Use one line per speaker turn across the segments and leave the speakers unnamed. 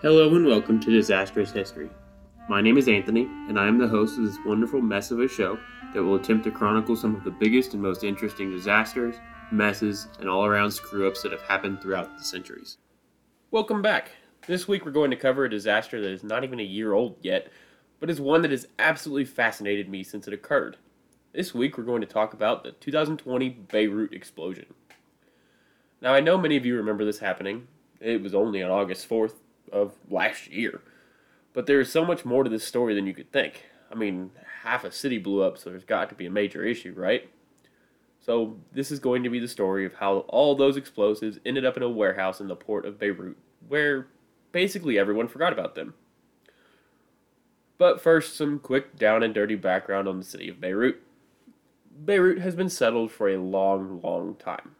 Hello and welcome to Disastrous History. My name is Anthony, and I am the host of this wonderful mess of a show that will attempt to chronicle some of the biggest and most interesting disasters, messes, and all around screw ups that have happened throughout the centuries. Welcome back. This week we're going to cover a disaster that is not even a year old yet, but is one that has absolutely fascinated me since it occurred. This week we're going to talk about the 2020 Beirut explosion. Now, I know many of you remember this happening. It was only on August 4th, of last year. But there's so much more to this story than you could think. I mean, half a city blew up, so there's got to be a major issue, right? So, this is going to be the story of how all those explosives ended up in a warehouse in the port of Beirut, where basically everyone forgot about them. But first, some quick down and dirty background on the city of Beirut. Beirut has been settled for a long, long time.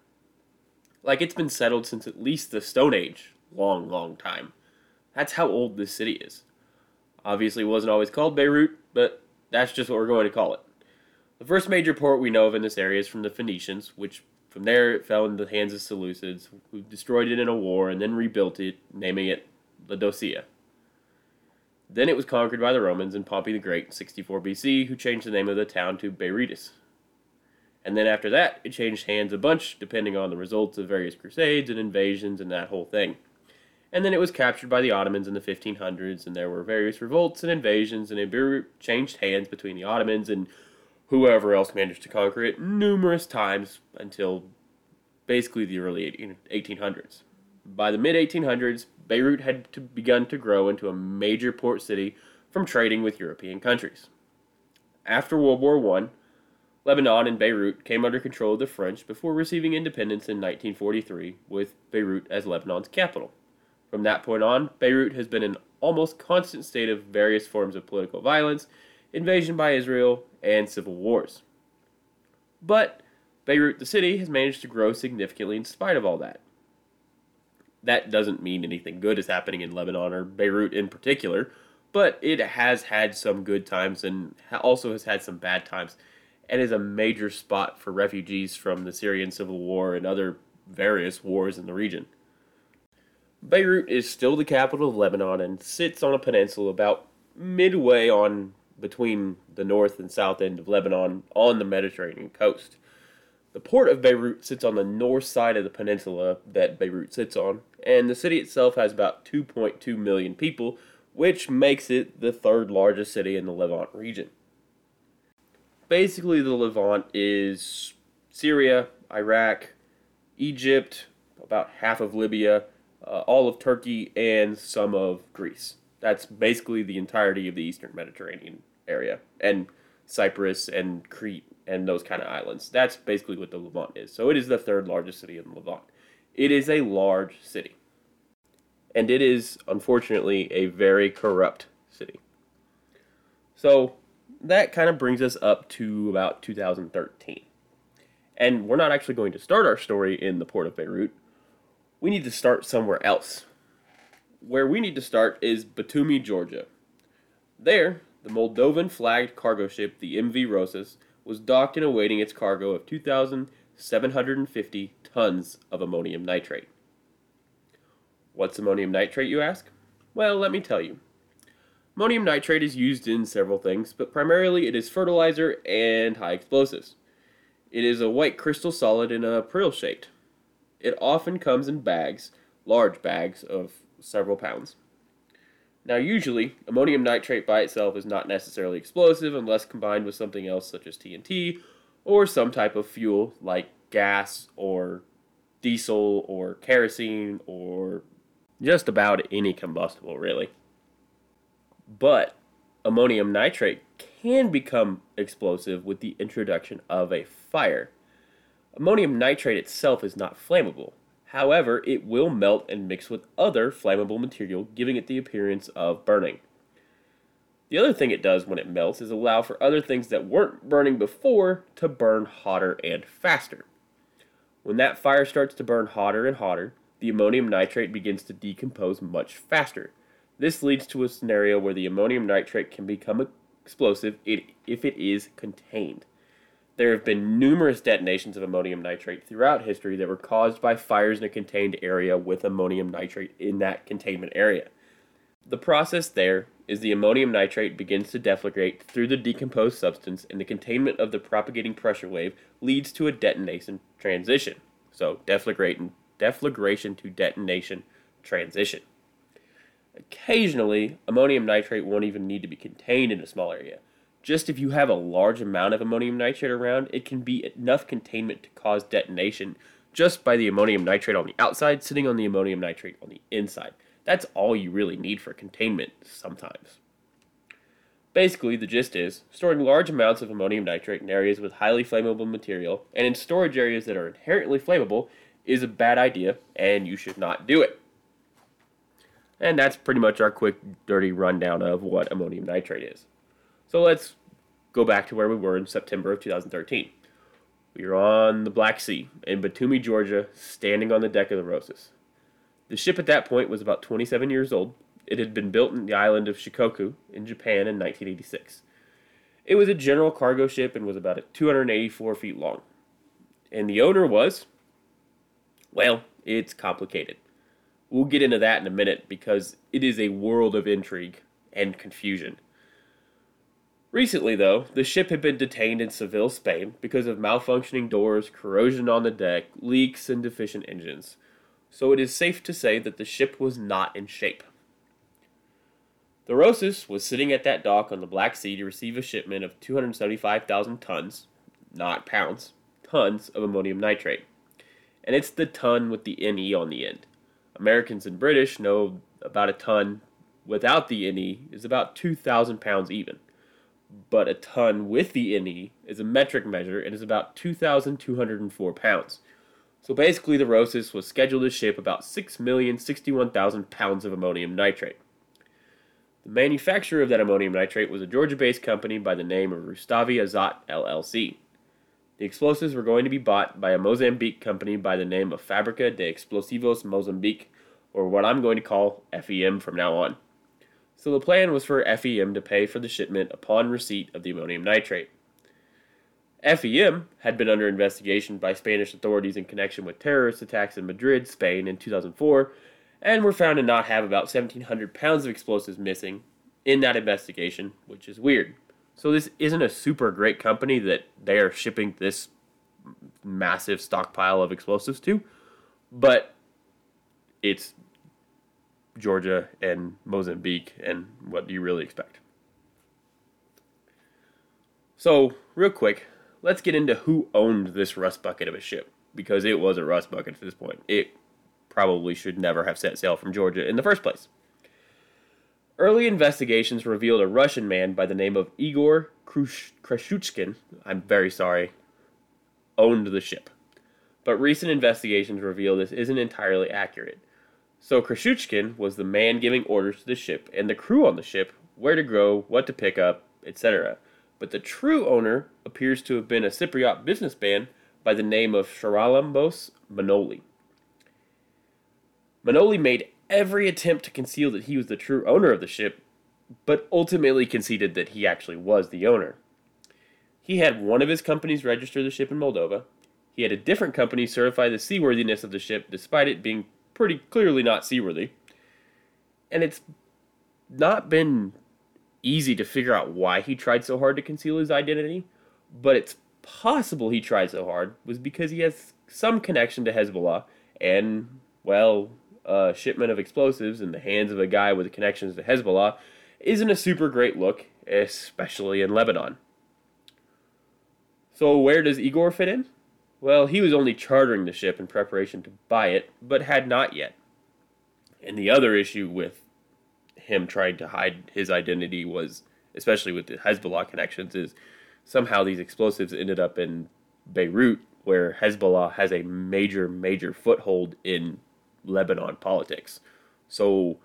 Like it's been settled since at least the Stone Age. Long, long time. That's how old this city is. Obviously, it wasn't always called Beirut, but that's just what we're going to call it. The first major port we know of in this area is from the Phoenicians, which from there it fell into the hands of Seleucids, who destroyed it in a war and then rebuilt it, naming it Laodicea. Then it was conquered by the Romans and Pompey the Great in 64 BC, who changed the name of the town to Beirut. And then after that, it changed hands a bunch, depending on the results of various crusades and invasions and that whole thing and then it was captured by the Ottomans in the 1500s, and there were various revolts and invasions, and it changed hands between the Ottomans and whoever else managed to conquer it numerous times until basically the early 1800s. By the mid 1800s, Beirut had to begun to grow into a major port city from trading with European countries. After World War I, Lebanon and Beirut came under control of the French before receiving independence in 1943, with Beirut as Lebanon's capital. From that point on, Beirut has been in almost constant state of various forms of political violence, invasion by Israel, and civil wars. But Beirut, the city, has managed to grow significantly in spite of all that. That doesn't mean anything good is happening in Lebanon or Beirut in particular, but it has had some good times and also has had some bad times and is a major spot for refugees from the Syrian civil war and other various wars in the region. Beirut is still the capital of Lebanon and sits on a peninsula about midway on between the north and south end of Lebanon on the Mediterranean coast. The port of Beirut sits on the north side of the peninsula that Beirut sits on, and the city itself has about 2.2 million people, which makes it the third largest city in the Levant region. Basically, the Levant is Syria, Iraq, Egypt, about half of Libya, uh, all of Turkey, and some of Greece. That's basically the entirety of the Eastern Mediterranean area, and Cyprus and Crete and those kind of islands. That's basically what the Levant is. So it is the third largest city in the Levant. It is a large city. And it is, unfortunately, a very corrupt city. So that kind of brings us up to about 2013. And we're not actually going to start our story in the port of Beirut we need to start somewhere else. Where we need to start is Batumi, Georgia. There, the Moldovan flagged cargo ship, the MV Rhosus, was docked and awaiting its cargo of 2,750 tons of ammonium nitrate. What's ammonium nitrate, you ask? Well, let me tell you. Ammonium nitrate is used in several things, but primarily it is fertilizer and high explosives. It is a white crystal solid in a pearl shaped. It often comes in bags, large bags of several pounds. Now, usually, ammonium nitrate by itself is not necessarily explosive unless combined with something else such as TNT or some type of fuel like gas or diesel or kerosene or just about any combustible, really. But ammonium nitrate can become explosive with the introduction of a fire. Ammonium nitrate itself is not flammable. However, it will melt and mix with other flammable material, giving it the appearance of burning. The other thing it does when it melts is allow for other things that weren't burning before to burn hotter and faster. When that fire starts to burn hotter and hotter, the ammonium nitrate begins to decompose much faster. This leads to a scenario where the ammonium nitrate can become explosive if it is contained. There have been numerous detonations of ammonium nitrate throughout history that were caused by fires in a contained area with ammonium nitrate in that containment area. The process there is the ammonium nitrate begins to deflagrate through the decomposed substance, and the containment of the propagating pressure wave leads to a detonation transition. So, deflagrate deflagration to detonation transition. Occasionally, ammonium nitrate won't even need to be contained in a small area. Just if you have a large amount of ammonium nitrate around, it can be enough containment to cause detonation just by the ammonium nitrate on the outside sitting on the ammonium nitrate on the inside. That's all you really need for containment sometimes. Basically, the gist is storing large amounts of ammonium nitrate in areas with highly flammable material and in storage areas that are inherently flammable is a bad idea and you should not do it. And that's pretty much our quick, dirty rundown of what ammonium nitrate is. So let's go back to where we were in September of 2013. We were on the Black Sea in Batumi, Georgia, standing on the deck of the Rhosus. The ship at that point was about 27 years old. It had been built in the island of Shikoku in Japan in 1986. It was a general cargo ship and was about 284 feet long. And the owner was, well, it's complicated. We'll get into that in a minute because it is a world of intrigue and confusion. Recently, though, the ship had been detained in Seville, Spain because of malfunctioning doors, corrosion on the deck, leaks, and deficient engines so it is safe to say that the ship was not in shape. The Rhosus was sitting at that dock on the Black Sea to receive a shipment of 275,000 tons, not pounds, tons of ammonium nitrate. And it's the ton with the NE on the end. Americans and British know about a ton without the NE is about 2,000 pounds even. But a ton with the NE is a metric measure and is about 2,204 pounds. So basically, the Rhosus was scheduled to ship about 6,061,000 pounds of ammonium nitrate. The manufacturer of that ammonium nitrate was a Georgia based company by the name of Rustavi Azot LLC. The explosives were going to be bought by a Mozambique company by the name of Fabrica de Explosivos Mozambique, or what I'm going to call FEM from now on. So the plan was for FEM to pay for the shipment upon receipt of the ammonium nitrate. FEM had been under investigation by Spanish authorities in connection with terrorist attacks in Madrid, Spain in 2004, and were found to not have about 1,700 pounds of explosives missing in that investigation, which is weird. So, this isn't a super great company that they are shipping this massive stockpile of explosives to, but it's Georgia and Mozambique, and what do you really expect? So, real quick, let's get into who owned this rust bucket of a ship because it was a rust bucket at this point. It probably should never have set sail from Georgia in the first place. Early investigations revealed a Russian man by the name of Igor Grechushkin, I'm very sorry, owned the ship. But recent investigations reveal this isn't entirely accurate. So Grechushkin was the man giving orders to the ship and the crew on the ship where to go, what to pick up, etc but the true owner appears to have been a Cypriot businessman by the name of Charalambos Manoli. Manoli made every attempt to conceal that he was the true owner of the ship, but ultimately conceded that he actually was the owner. He had one of his companies register the ship in Moldova. He had a different company certify the seaworthiness of the ship, despite it being pretty clearly not seaworthy. And it's not been easy to figure out why he tried so hard to conceal his identity, but it's possible he tried so hard was because he has some connection to Hezbollah and, well, a shipment of explosives in the hands of a guy with connections to Hezbollah isn't a super great look, especially in Lebanon. So, where does Igor fit in? Well, he was only chartering the ship in preparation to buy it, but had not yet. And the other issue with him trying to hide his identity was, especially with the Hezbollah connections, is somehow these explosives ended up in Beirut, where Hezbollah has a major, major foothold in Lebanon politics. So,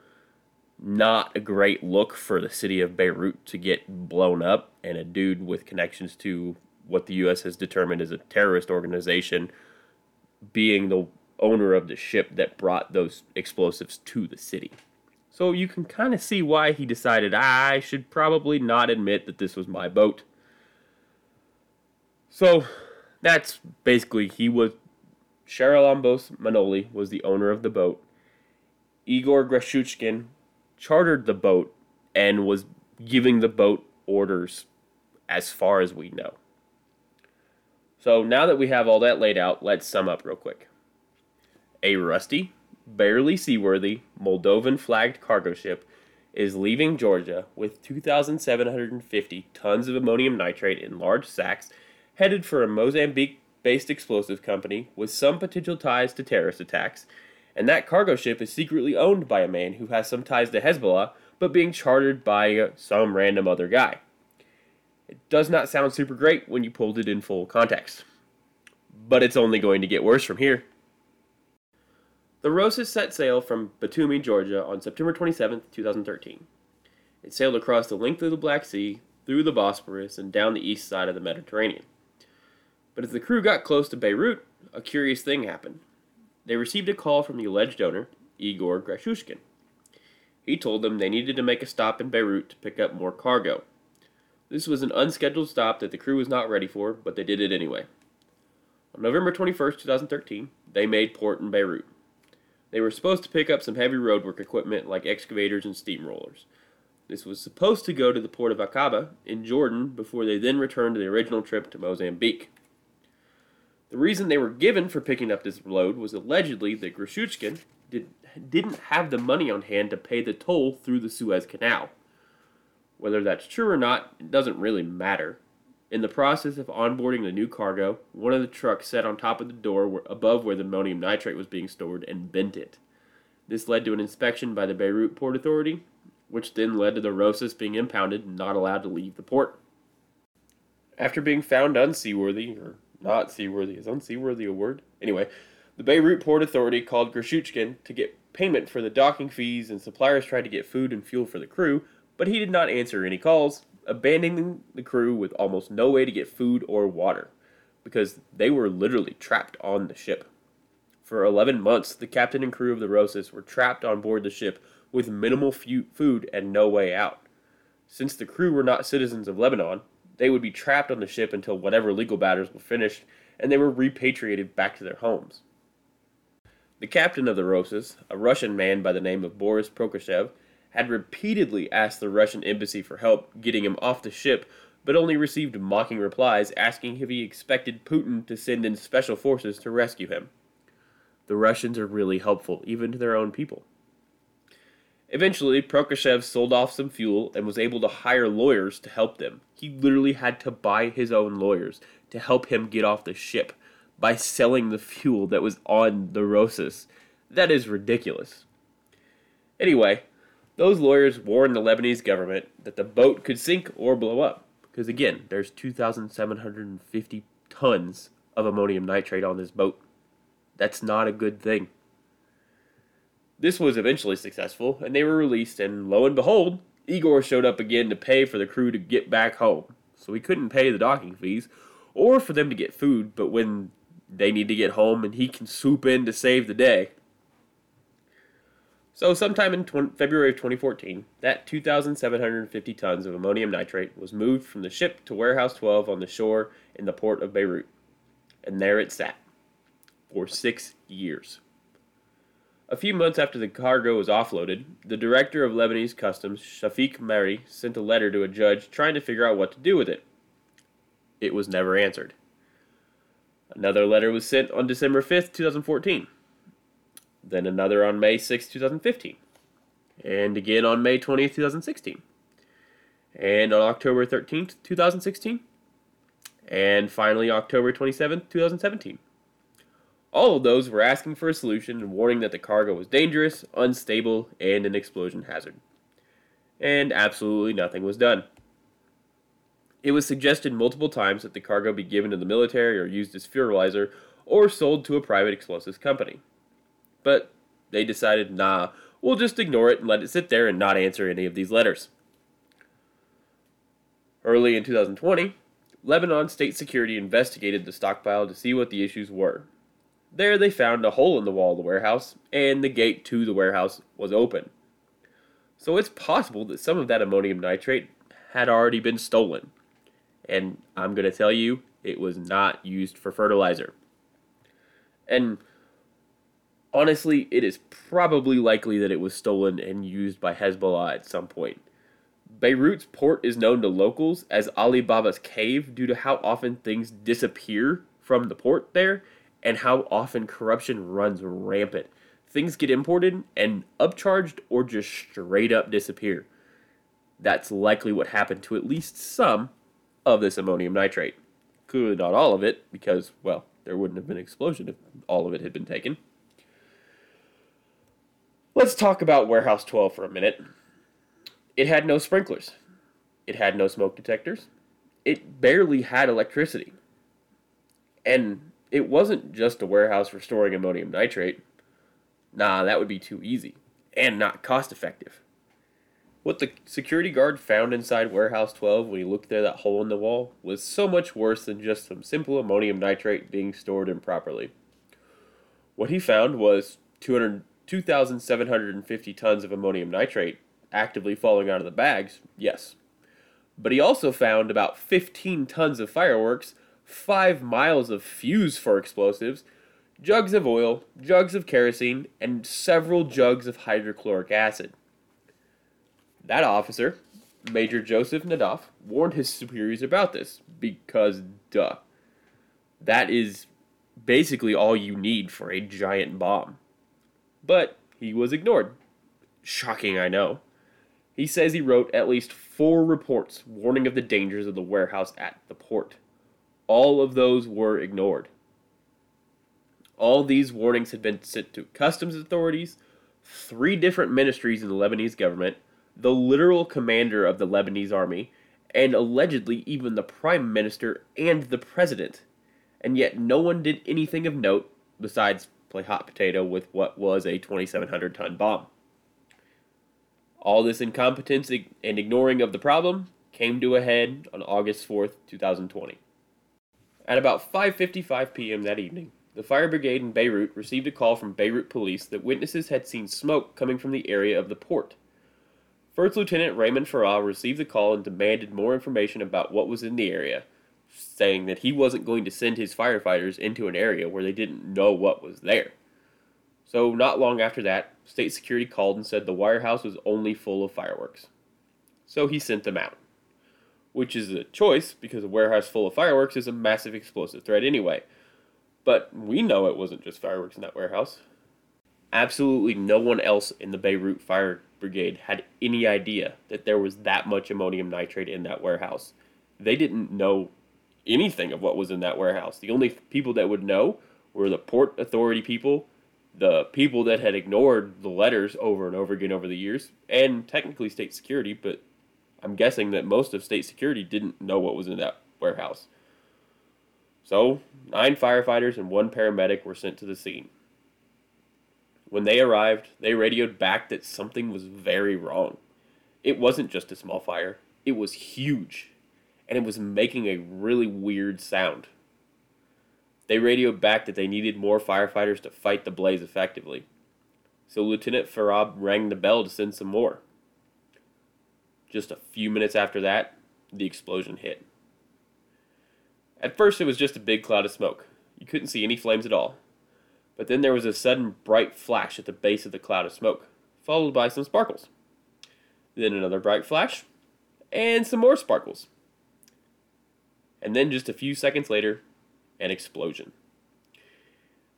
not a great look for the city of Beirut to get blown up, and a dude with connections to what the U.S. has determined is a terrorist organization being the owner of the ship that brought those explosives to the city. So you can kind of see why he decided I should probably not admit that this was my boat. So that's basically he was Charalambos Manoli was the owner of the boat. Igor Grechushkin chartered the boat and was giving the boat orders as far as we know. So now that we have all that laid out, let's sum up real quick. A rusty, barely seaworthy Moldovan flagged cargo ship is leaving Georgia with 2,750 tons of ammonium nitrate in large sacks, headed for a Mozambique based explosive company with some potential ties to terrorist attacks. And that cargo ship is secretly owned by a man who has some ties to Hezbollah, but being chartered by some random other guy. It does not sound super great when you pulled it in full context. But it's only going to get worse from here. The Rhosus set sail from Batumi, Georgia on September 27, 2013. It sailed across the length of the Black Sea, through the Bosporus, and down the east side of the Mediterranean. But as the crew got close to Beirut, a curious thing happened. They received a call from the alleged owner, Igor Grechushkin. He told them they needed to make a stop in Beirut to pick up more cargo. This was an unscheduled stop that the crew was not ready for, but they did it anyway. On November 21, 2013, they made port in Beirut. They were supposed to pick up some heavy roadwork equipment like excavators and steamrollers. This was supposed to go to the port of Aqaba in Jordan before they then returned to the original trip to Mozambique. The reason they were given for picking up this load was allegedly that Grechushkin did, didn't have the money on hand to pay the toll through the Suez Canal. Whether that's true or not, it doesn't really matter. In the process of onboarding the new cargo, one of the trucks sat on top of the door above where the ammonium nitrate was being stored and bent it. This led to an inspection by the Beirut Port Authority, which then led to the Rhosus being impounded and not allowed to leave the port. After being found unseaworthy, or not seaworthy, is unseaworthy a word? Anyway, the Beirut Port Authority called Grechushkin to get payment for the docking fees, and suppliers tried to get food and fuel for the crew, but he did not answer any calls, abandoning the crew with almost no way to get food or water because they were literally trapped on the ship. For 11 months, the captain and crew of the Rhosus were trapped on board the ship with minimal food and no way out. Since the crew were not citizens of Lebanon, they would be trapped on the ship until whatever legal matters were finished and they were repatriated back to their homes. The captain of the Rhosus, a Russian man by the name of Boris Prokoshev, had repeatedly asked the Russian embassy for help getting him off the ship, but only received mocking replies asking if he expected Putin to send in special forces to rescue him. The Russians are really helpful, even to their own people. Eventually, Prokoshev sold off some fuel and was able to hire lawyers to help them. He literally had to buy his own lawyers to help him get off the ship by selling the fuel that was on the Rhosus. That is ridiculous. Anyway, those lawyers warned the Lebanese government that the boat could sink or blow up. Because again, there's 2,750 tons of ammonium nitrate on this boat. That's not a good thing. This was eventually successful, and they were released, and lo and behold, Igor showed up again to pay for the crew to get back home. So he couldn't pay the docking fees, or for them to get food, but when they need to get home and he can swoop in to save the day, so, sometime in 20, February of 2014, that 2,750 tons of ammonium nitrate was moved from the ship to Warehouse 12 on the shore in the port of Beirut. And there it sat for six years. A few months after the cargo was offloaded, the director of Lebanese customs, Shafiq Merhi, sent a letter to a judge trying to figure out what to do with it. It was never answered. Another letter was sent on December 5th, 2014 then another on May 6, 2015, and again on May 20th, 2016, and on October 13th, 2016, and finally October 27th, 2017. All of those were asking for a solution and warning that the cargo was dangerous, unstable, and an explosion hazard. And absolutely nothing was done. It was suggested multiple times that the cargo be given to the military or used as fertilizer or sold to a private explosives company. But they decided, nah, we'll just ignore it and let it sit there and not answer any of these letters. Early in 2020, Lebanon State Security investigated the stockpile to see what the issues were. There they found a hole in the wall of the warehouse, and the gate to the warehouse was open. So it's possible that some of that ammonium nitrate had already been stolen. And I'm going to tell you, it was not used for fertilizer. And Honestly, it is probably likely that it was stolen and used by Hezbollah at some point. Beirut's port is known to locals as Ali Baba's cave due to how often things disappear from the port there and how often corruption runs rampant. Things get imported and upcharged or just straight up disappear. That's likely what happened to at least some of this ammonium nitrate. Clearly, not all of it, because, well, there wouldn't have been an explosion if all of it had been taken. Let's talk about Warehouse 12 for a minute. It had no sprinklers, it had no smoke detectors, it barely had electricity. And it wasn't just a warehouse for storing ammonium nitrate. Nah, that would be too easy and not cost effective. What the security guard found inside Warehouse 12 when he looked through that hole in the wall was so much worse than just some simple ammonium nitrate being stored improperly. What he found was 2,750 tons of ammonium nitrate actively falling out of the bags, yes. But he also found about 15 tons of fireworks, 5 miles of fuse for explosives, jugs of oil, jugs of kerosene, and several jugs of hydrochloric acid. That officer, Major Joseph Nadaf, warned his superiors about this because, duh, that is basically all you need for a giant bomb. But he was ignored. Shocking, I know. He says he wrote at least four reports warning of the dangers of the warehouse at the port. All of those were ignored. All these warnings had been sent to customs authorities, three different ministries in the Lebanese government, the literal commander of the Lebanese army, and allegedly even the prime minister and the president. And yet no one did anything of note besides play hot potato with what was a 2,700 ton bomb. All this incompetence and ignoring of the problem came to a head on August 4th, 2020. At about 5:55 p.m. that evening, the fire brigade in Beirut received a call from Beirut police that witnesses had seen smoke coming from the area of the port. First Lieutenant Raymond Farah received the call and demanded more information about what was in the area, saying that he wasn't going to send his firefighters into an area where they didn't know what was there. So, not long after that, state security called and said the warehouse was only full of fireworks. So he sent them out. Which is a choice because a warehouse full of fireworks is a massive explosive threat anyway. But we know it wasn't just fireworks in that warehouse. Absolutely no one else in the Beirut Fire Brigade had any idea that there was that much ammonium nitrate in that warehouse. They didn't know anything of what was in that warehouse. The only people that would know were the port authority people the people that had ignored the letters over and over again over the years, and technically state security, but I'm guessing that most of state security didn't know what was in that warehouse. So, nine firefighters and one paramedic were sent to the scene. When they arrived, they radioed back that something was very wrong. It wasn't just a small fire, it was huge, and it was making a really weird sound. They radioed back that they needed more firefighters to fight the blaze effectively. So Lieutenant Farah rang the bell to send some more. Just a few minutes after that, the explosion hit. At first, it was just a big cloud of smoke. You couldn't see any flames at all. But then there was a sudden bright flash at the base of the cloud of smoke, followed by some sparkles. Then another bright flash, and some more sparkles. And then just a few seconds later, an explosion.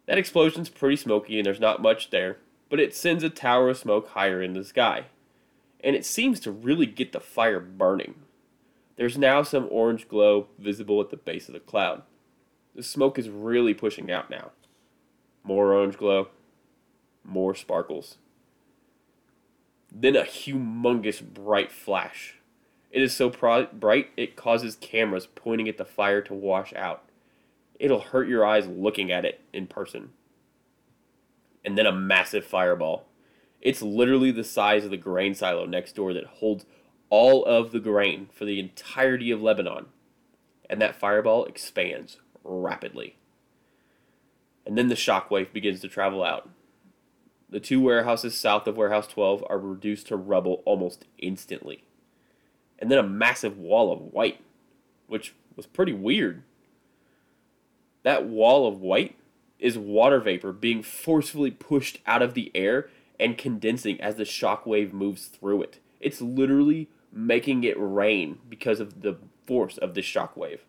That explosion's pretty smoky and there's not much there, but it sends a tower of smoke higher in the sky. And it seems to really get the fire burning. There's now some orange glow visible at the base of the cloud. The smoke is really pushing out now. More orange glow, more sparkles. Then a humongous bright flash. It is so bright it causes cameras pointing at the fire to wash out it'll hurt your eyes looking at it in person. And then a massive fireball. It's literally the size of the grain silo next door that holds all of the grain for the entirety of Lebanon. And that fireball expands rapidly. And then the shockwave begins to travel out. The two warehouses south of Warehouse 12 are reduced to rubble almost instantly. And then a massive wall of white, which was pretty weird that wall of white is water vapor being forcefully pushed out of the air and condensing as the shock wave moves through it. It's literally making it rain because of the force of this shock wave.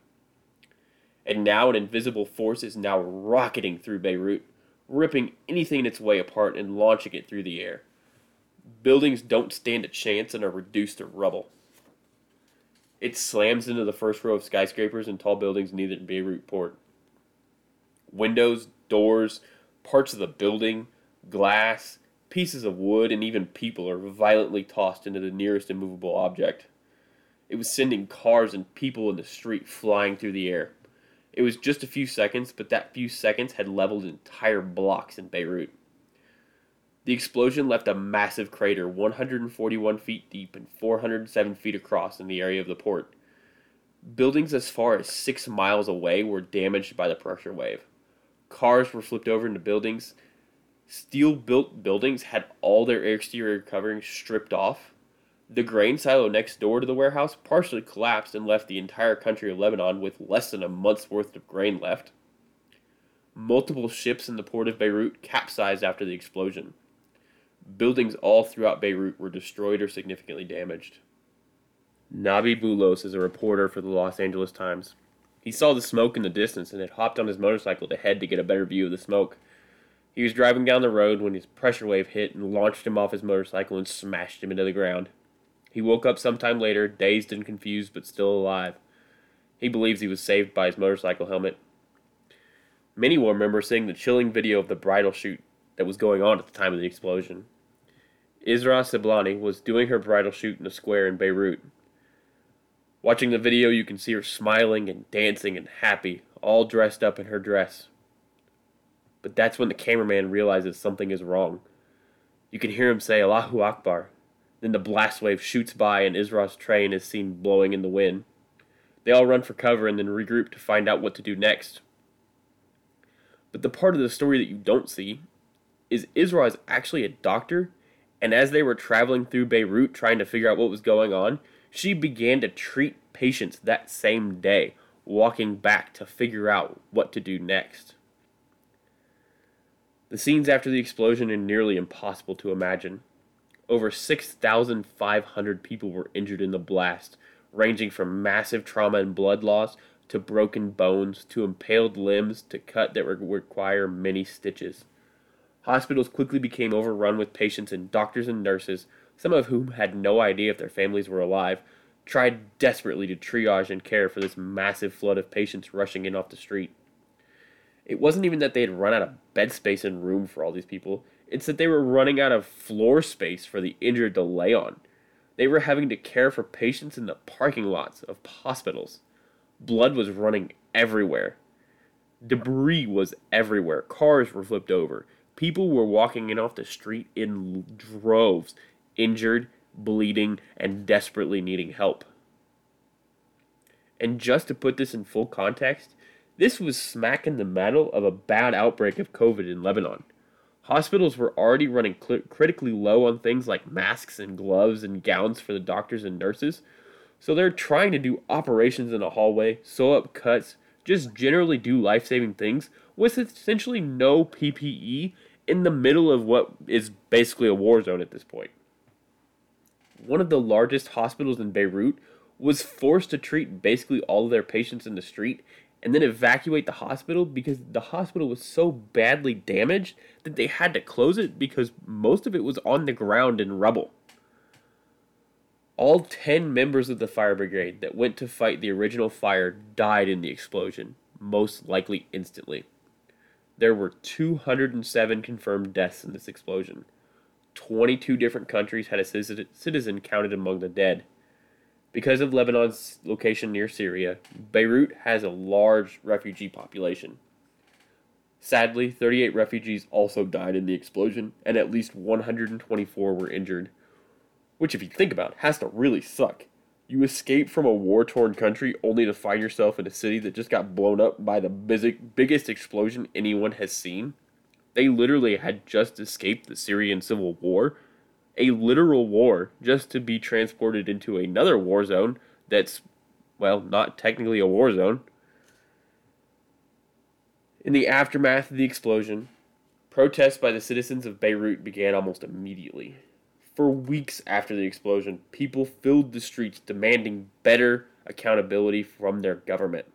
And now an invisible force is now rocketing through Beirut, ripping anything in its way apart and launching it through the air. Buildings don't stand a chance and are reduced to rubble. It slams into the first row of skyscrapers and tall buildings near the Beirut port. Windows, doors, parts of the building, glass, pieces of wood, and even people are violently tossed into the nearest immovable object. It was sending cars and people in the street flying through the air. It was just a few seconds, but that few seconds had leveled entire blocks in Beirut. The explosion left a massive crater 141 feet deep and 407 feet across in the area of the port. Buildings as far as six miles away were damaged by the pressure wave. Cars were flipped over into buildings. Steel built buildings had all their exterior coverings stripped off. The grain silo next door to the warehouse partially collapsed and left the entire country of Lebanon with less than a month's worth of grain left. Multiple ships in the port of Beirut capsized after the explosion. Buildings all throughout Beirut were destroyed or significantly damaged. Nabih Bulos is a reporter for the Los Angeles Times. He saw the smoke in the distance and had hopped on his motorcycle to head to get a better view of the smoke. He was driving down the road when his pressure wave hit and launched him off his motorcycle and smashed him into the ground. He woke up sometime later, dazed and confused, but still alive. He believes he was saved by his motorcycle helmet. Many will remember seeing the chilling video of the bridal shoot that was going on at the time of the explosion. Isra Seblani was doing her bridal shoot in a square in Beirut. Watching the video, you can see her smiling and dancing and happy, all dressed up in her dress. But that's when the cameraman realizes something is wrong. You can hear him say Allahu Akbar. Then the blast wave shoots by and Isra's train is seen blowing in the wind. They all run for cover and then regroup to find out what to do next. But the part of the story that you don't see is Isra is actually a doctor and as they were traveling through Beirut trying to figure out what was going on, she began to treat patients that same day, walking back to figure out what to do next. The scenes after the explosion are nearly impossible to imagine. Over 6,500 people were injured in the blast, ranging from massive trauma and blood loss to broken bones to impaled limbs to cut that require many stitches. Hospitals quickly became overrun with patients, and doctors and nurses, some of whom had no idea if their families were alive, tried desperately to triage and care for this massive flood of patients rushing in off the street. It wasn't even that they had run out of bed space and room for all these people, it's that they were running out of floor space for the injured to lay on. They were having to care for patients in the parking lots of hospitals. Blood was running everywhere. Debris was everywhere. Cars were flipped over. People were walking in off the street in droves, injured, bleeding, and desperately needing help. And just to put this in full context, this was smack in the middle of a bad outbreak of COVID in Lebanon. Hospitals were already running cl- critically low on things like masks and gloves and gowns for the doctors and nurses, so they're trying to do operations in a hallway, sew up cuts, just generally do life saving things with essentially no PPE in the middle of what is basically a war zone at this point. One of the largest hospitals in Beirut was forced to treat basically all of their patients in the street and then evacuate the hospital because the hospital was so badly damaged that they had to close it because most of it was on the ground in rubble. All 10 members of the fire brigade that went to fight the original fire died in the explosion, most likely instantly. There were 207 confirmed deaths in this explosion. 22 different countries had a citizen counted among the dead. Because of Lebanon's location near Syria, Beirut has a large refugee population. Sadly, 38 refugees also died in the explosion, and at least 124 were injured. Which, if you think about has to really suck. You escape from a war torn country only to find yourself in a city that just got blown up by the biggest explosion anyone has seen. They literally had just escaped the Syrian civil war, a literal war, just to be transported into another war zone that's, well, not technically a war zone. In the aftermath of the explosion, protests by the citizens of Beirut began almost immediately. For weeks after the explosion, people filled the streets demanding better accountability from their government.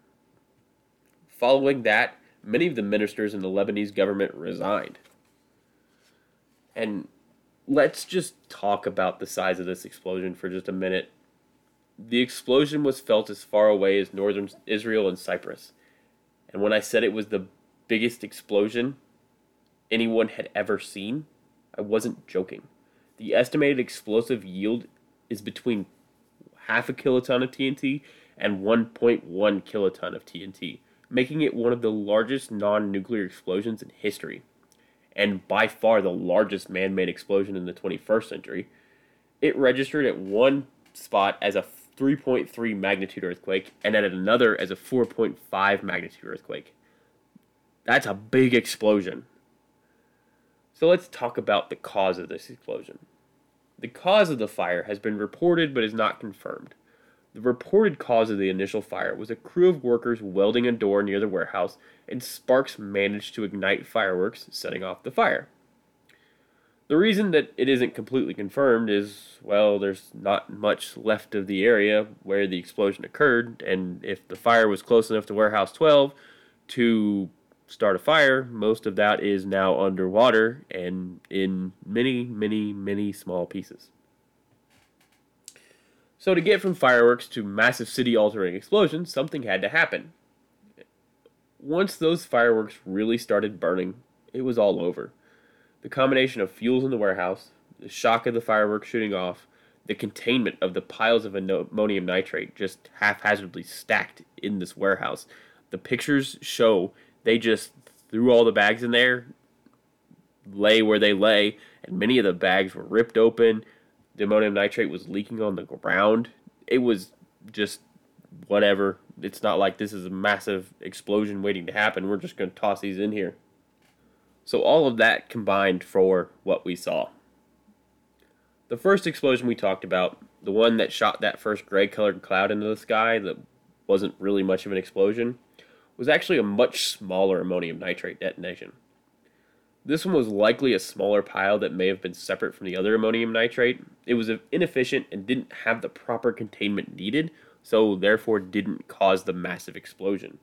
Following that, many of the ministers in the Lebanese government resigned. And let's just talk about the size of this explosion for just a minute. The explosion was felt as far away as northern Israel and Cyprus. And when I said it was the biggest explosion anyone had ever seen, I wasn't joking. The estimated explosive yield is between half a kiloton of TNT and 1.1 kiloton of TNT, making it one of the largest non nuclear explosions in history, and by far the largest man made explosion in the 21st century. It registered at one spot as a 3.3 magnitude earthquake and at another as a 4.5 magnitude earthquake. That's a big explosion. So let's talk about the cause of this explosion. The cause of the fire has been reported but is not confirmed. The reported cause of the initial fire was a crew of workers welding a door near the warehouse, and sparks managed to ignite fireworks, setting off the fire. The reason that it isn't completely confirmed is, well, there's not much left of the area where the explosion occurred, and if the fire was close enough to Warehouse 12 to start a fire, most of that is now underwater and in many, many, many small pieces. So, to get from fireworks to massive city altering explosions, something had to happen. Once those fireworks really started burning, it was all over. The combination of fuels in the warehouse, the shock of the fireworks shooting off, the containment of the piles of ammonium nitrate just haphazardly stacked in this warehouse. The pictures show they just threw all the bags in there, lay where they lay, and many of the bags were ripped open. The ammonium nitrate was leaking on the ground. It was just whatever. It's not like this is a massive explosion waiting to happen. We're just going to toss these in here. So, all of that combined for what we saw. The first explosion we talked about, the one that shot that first gray colored cloud into the sky that wasn't really much of an explosion, was actually a much smaller ammonium nitrate detonation. This one was likely a smaller pile that may have been separate from the other ammonium nitrate. It was inefficient and didn't have the proper containment needed, so therefore didn't cause the massive explosion.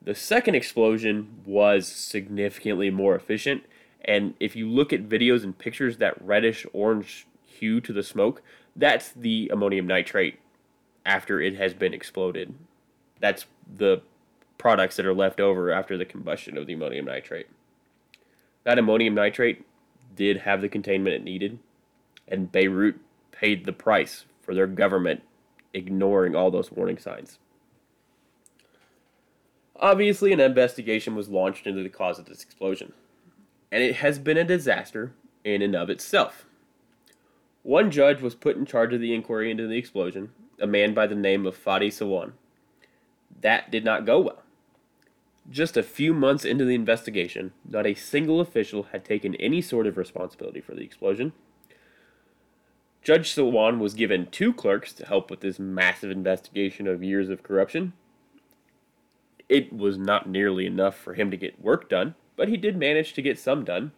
The second explosion was significantly more efficient, and if you look at videos and pictures, that reddish orange hue to the smoke, that's the ammonium nitrate after it has been exploded. That's the products that are left over after the combustion of the ammonium nitrate. That ammonium nitrate did have the containment it needed, and Beirut paid the price for their government ignoring all those warning signs. Obviously, an investigation was launched into the cause of this explosion, and it has been a disaster in and of itself. One judge was put in charge of the inquiry into the explosion, a man by the name of Fadi Sawan. That did not go well. Just a few months into the investigation, not a single official had taken any sort of responsibility for the explosion. Judge Sawan was given two clerks to help with this massive investigation of years of corruption. It was not nearly enough for him to get work done, but he did manage to get some done.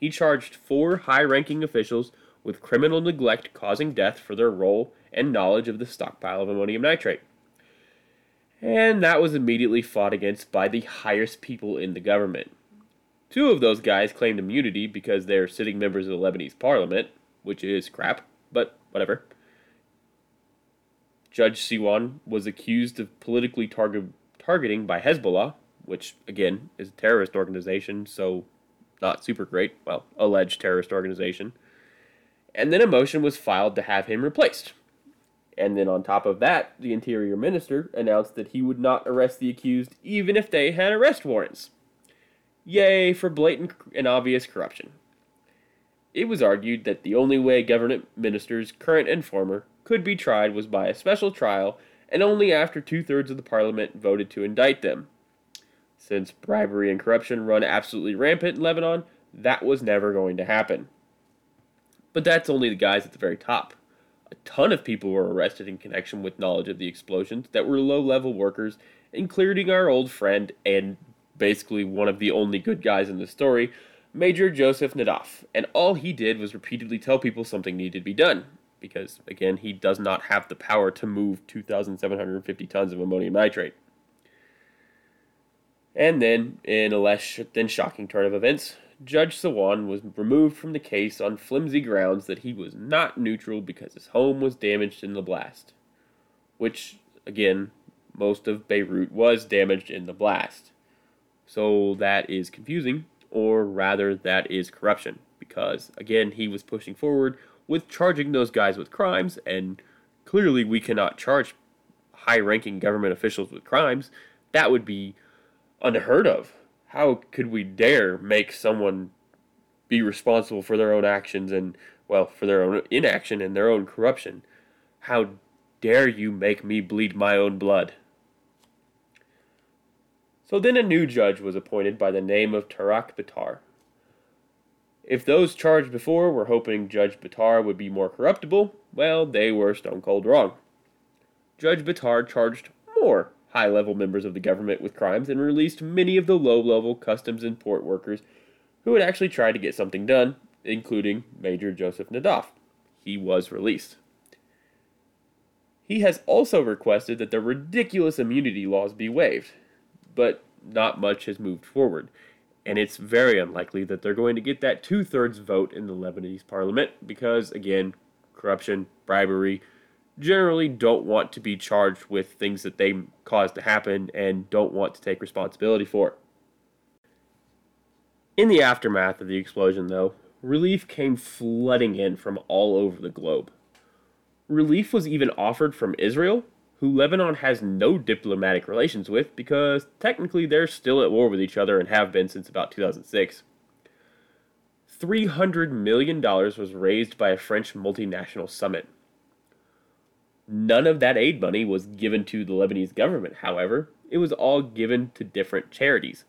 He charged four high ranking officials with criminal neglect causing death for their role and knowledge of the stockpile of ammonium nitrate and that was immediately fought against by the highest people in the government. Two of those guys claimed immunity because they're sitting members of the Lebanese parliament, which is crap, but whatever. Judge Sawan was accused of politically target, targeting by Hezbollah, which, again, is a terrorist organization, so not super great. Well, alleged terrorist organization. And then a motion was filed to have him replaced. And then on top of that, the interior minister announced that he would not arrest the accused even if they had arrest warrants. Yay for blatant and obvious corruption. It was argued that the only way government ministers, current and former, could be tried was by a special trial, and only after two thirds of the parliament voted to indict them. Since bribery and corruption run absolutely rampant in Lebanon, that was never going to happen. But that's only the guys at the very top. A ton of people were arrested in connection with knowledge of the explosions that were low level workers, including our old friend and basically one of the only good guys in the story, Major Joseph Nadaf, and all he did was repeatedly tell people something needed to be done. Because, again, he does not have the power to move 2,750 tons of ammonium nitrate. And then, in a less than shocking turn of events, Judge Sawan was removed from the case on flimsy grounds that he was not neutral because his home was damaged in the blast. Which, again, most of Beirut was damaged in the blast. So that is confusing, or rather, that is corruption. Because, again, he was pushing forward with charging those guys with crimes, and clearly we cannot charge high ranking government officials with crimes. That would be unheard of. How could we dare make someone be responsible for their own actions and, well, for their own inaction and their own corruption? How dare you make me bleed my own blood? So then a new judge was appointed by the name of Tarak Bitar. If those charged before were hoping Judge Bitar would be more corruptible, well, they were stone cold wrong. Judge Bitar charged more high level members of the government with crimes and released many of the low level customs and port workers who had actually tried to get something done, including Major Joseph Nadaf. He was released. He has also requested that the ridiculous immunity laws be waived, but not much has moved forward, and it's very unlikely that they're going to get that two thirds vote in the Lebanese parliament because, again, corruption, bribery, generally don't want to be charged with things that they caused to happen and don't want to take responsibility for. In the aftermath of the explosion, though, relief came flooding in from all over the globe. Relief was even offered from Israel, who Lebanon has no diplomatic relations with because technically they're still at war with each other and have been since about 2006. $300 million was raised by a French multinational summit None of that aid money was given to the Lebanese government, however. It was all given to different charities.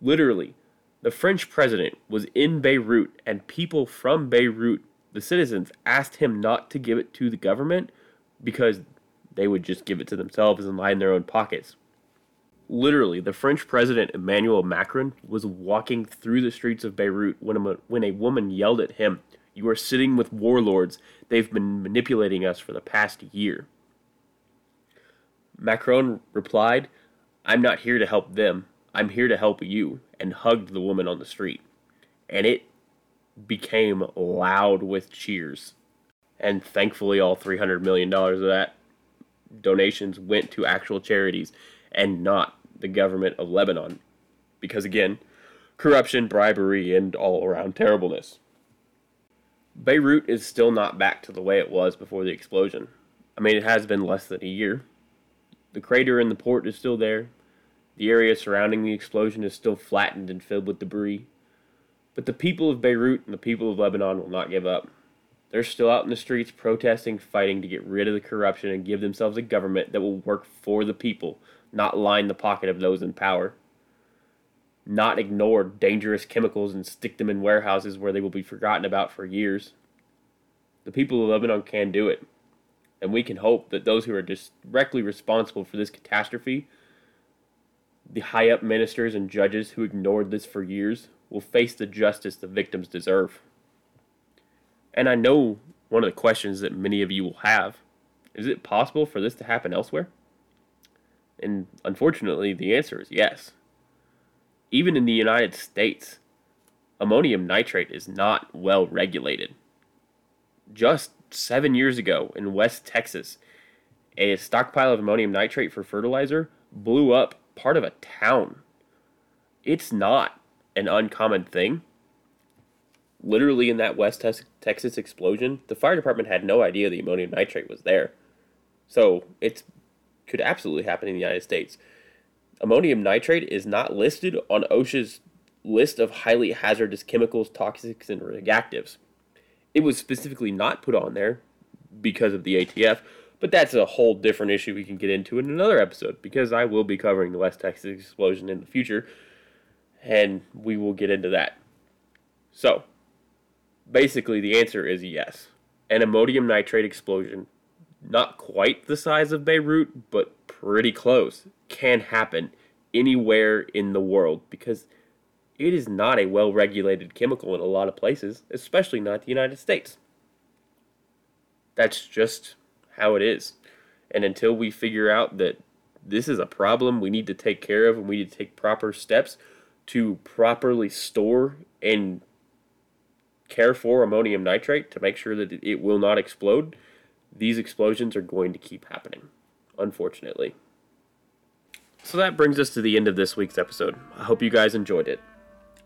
Literally, the French president was in Beirut, and people from Beirut, the citizens, asked him not to give it to the government because they would just give it to themselves and line their own pockets. Literally, the French president Emmanuel Macron was walking through the streets of Beirut when a, when a woman yelled at him you are sitting with warlords. They've been manipulating us for the past year. Macron replied, I'm not here to help them. I'm here to help you, and hugged the woman on the street. And it became loud with cheers. And thankfully, all $300 million of that donations went to actual charities and not the government of Lebanon. Because again, corruption, bribery, and all around terribleness. Beirut is still not back to the way it was before the explosion. I mean, it has been less than a year. The crater in the port is still there. The area surrounding the explosion is still flattened and filled with debris. But the people of Beirut and the people of Lebanon will not give up. They're still out in the streets protesting, fighting to get rid of the corruption and give themselves a government that will work for the people, not line the pocket of those in power not ignore dangerous chemicals and stick them in warehouses where they will be forgotten about for years. The people of Lebanon can do it. And we can hope that those who are directly responsible for this catastrophe, the high up ministers and judges who ignored this for years, will face the justice the victims deserve. And I know one of the questions that many of you will have is it possible for this to happen elsewhere? And unfortunately, the answer is yes even in the United States, ammonium nitrate is not well regulated. Just seven years ago in West Texas, a stockpile of ammonium nitrate for fertilizer blew up part of a town. It's not an uncommon thing. Literally, in that West Texas explosion, the fire department had no idea the ammonium nitrate was there. So it could absolutely happen in the United States ammonium nitrate is not listed on OSHA's list of highly hazardous chemicals, toxics, and reactives. It was specifically not put on there because of the ATF, but that's a whole different issue we can get into in another episode because I will be covering the West Texas explosion in the future and we will get into that. So, basically, the answer is yes. An ammonium nitrate explosion, not quite the size of Beirut, but pretty close, can happen anywhere in the world because it is not a well regulated chemical in a lot of places, especially not the United States. That's just how it is. And until we figure out that this is a problem we need to take care of and we need to take proper steps to properly store and care for ammonium nitrate to make sure that it will not explode, these explosions are going to keep happening, unfortunately. So that brings us to the end of this week's episode. I hope you guys enjoyed it.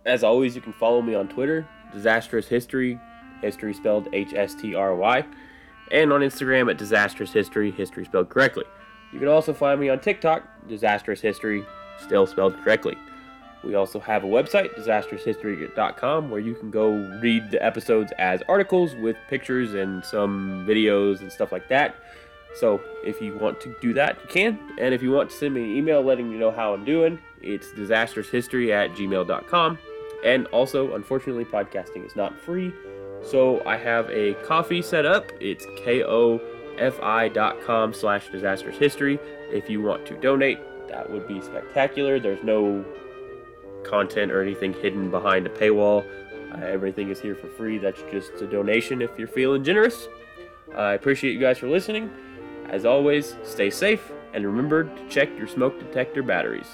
As always, you can follow me on Twitter, Disastrous History, history spelled H S T R Y, and on Instagram at Disastrous History, history spelled correctly. You can also find me on TikTok, Disastrous History, still spelled correctly. We also have a website, disastroushistory.com, where you can go read the episodes as articles with pictures and some videos and stuff like that. So if you want to do that, you can. And if you want to send me an email letting me know how I'm doing, it's disastroushistory at gmail.com. And also, unfortunately, podcasting is not free. So I have a Ko-fi set up. It's ko-fi.com slash disastrous history. If you want to donate, that would be spectacular. There's no content or anything hidden behind a paywall. Uh, everything is here for free. That's just a donation if you're feeling generous. I appreciate you guys for listening. As always, stay safe and remember to check your smoke detector batteries.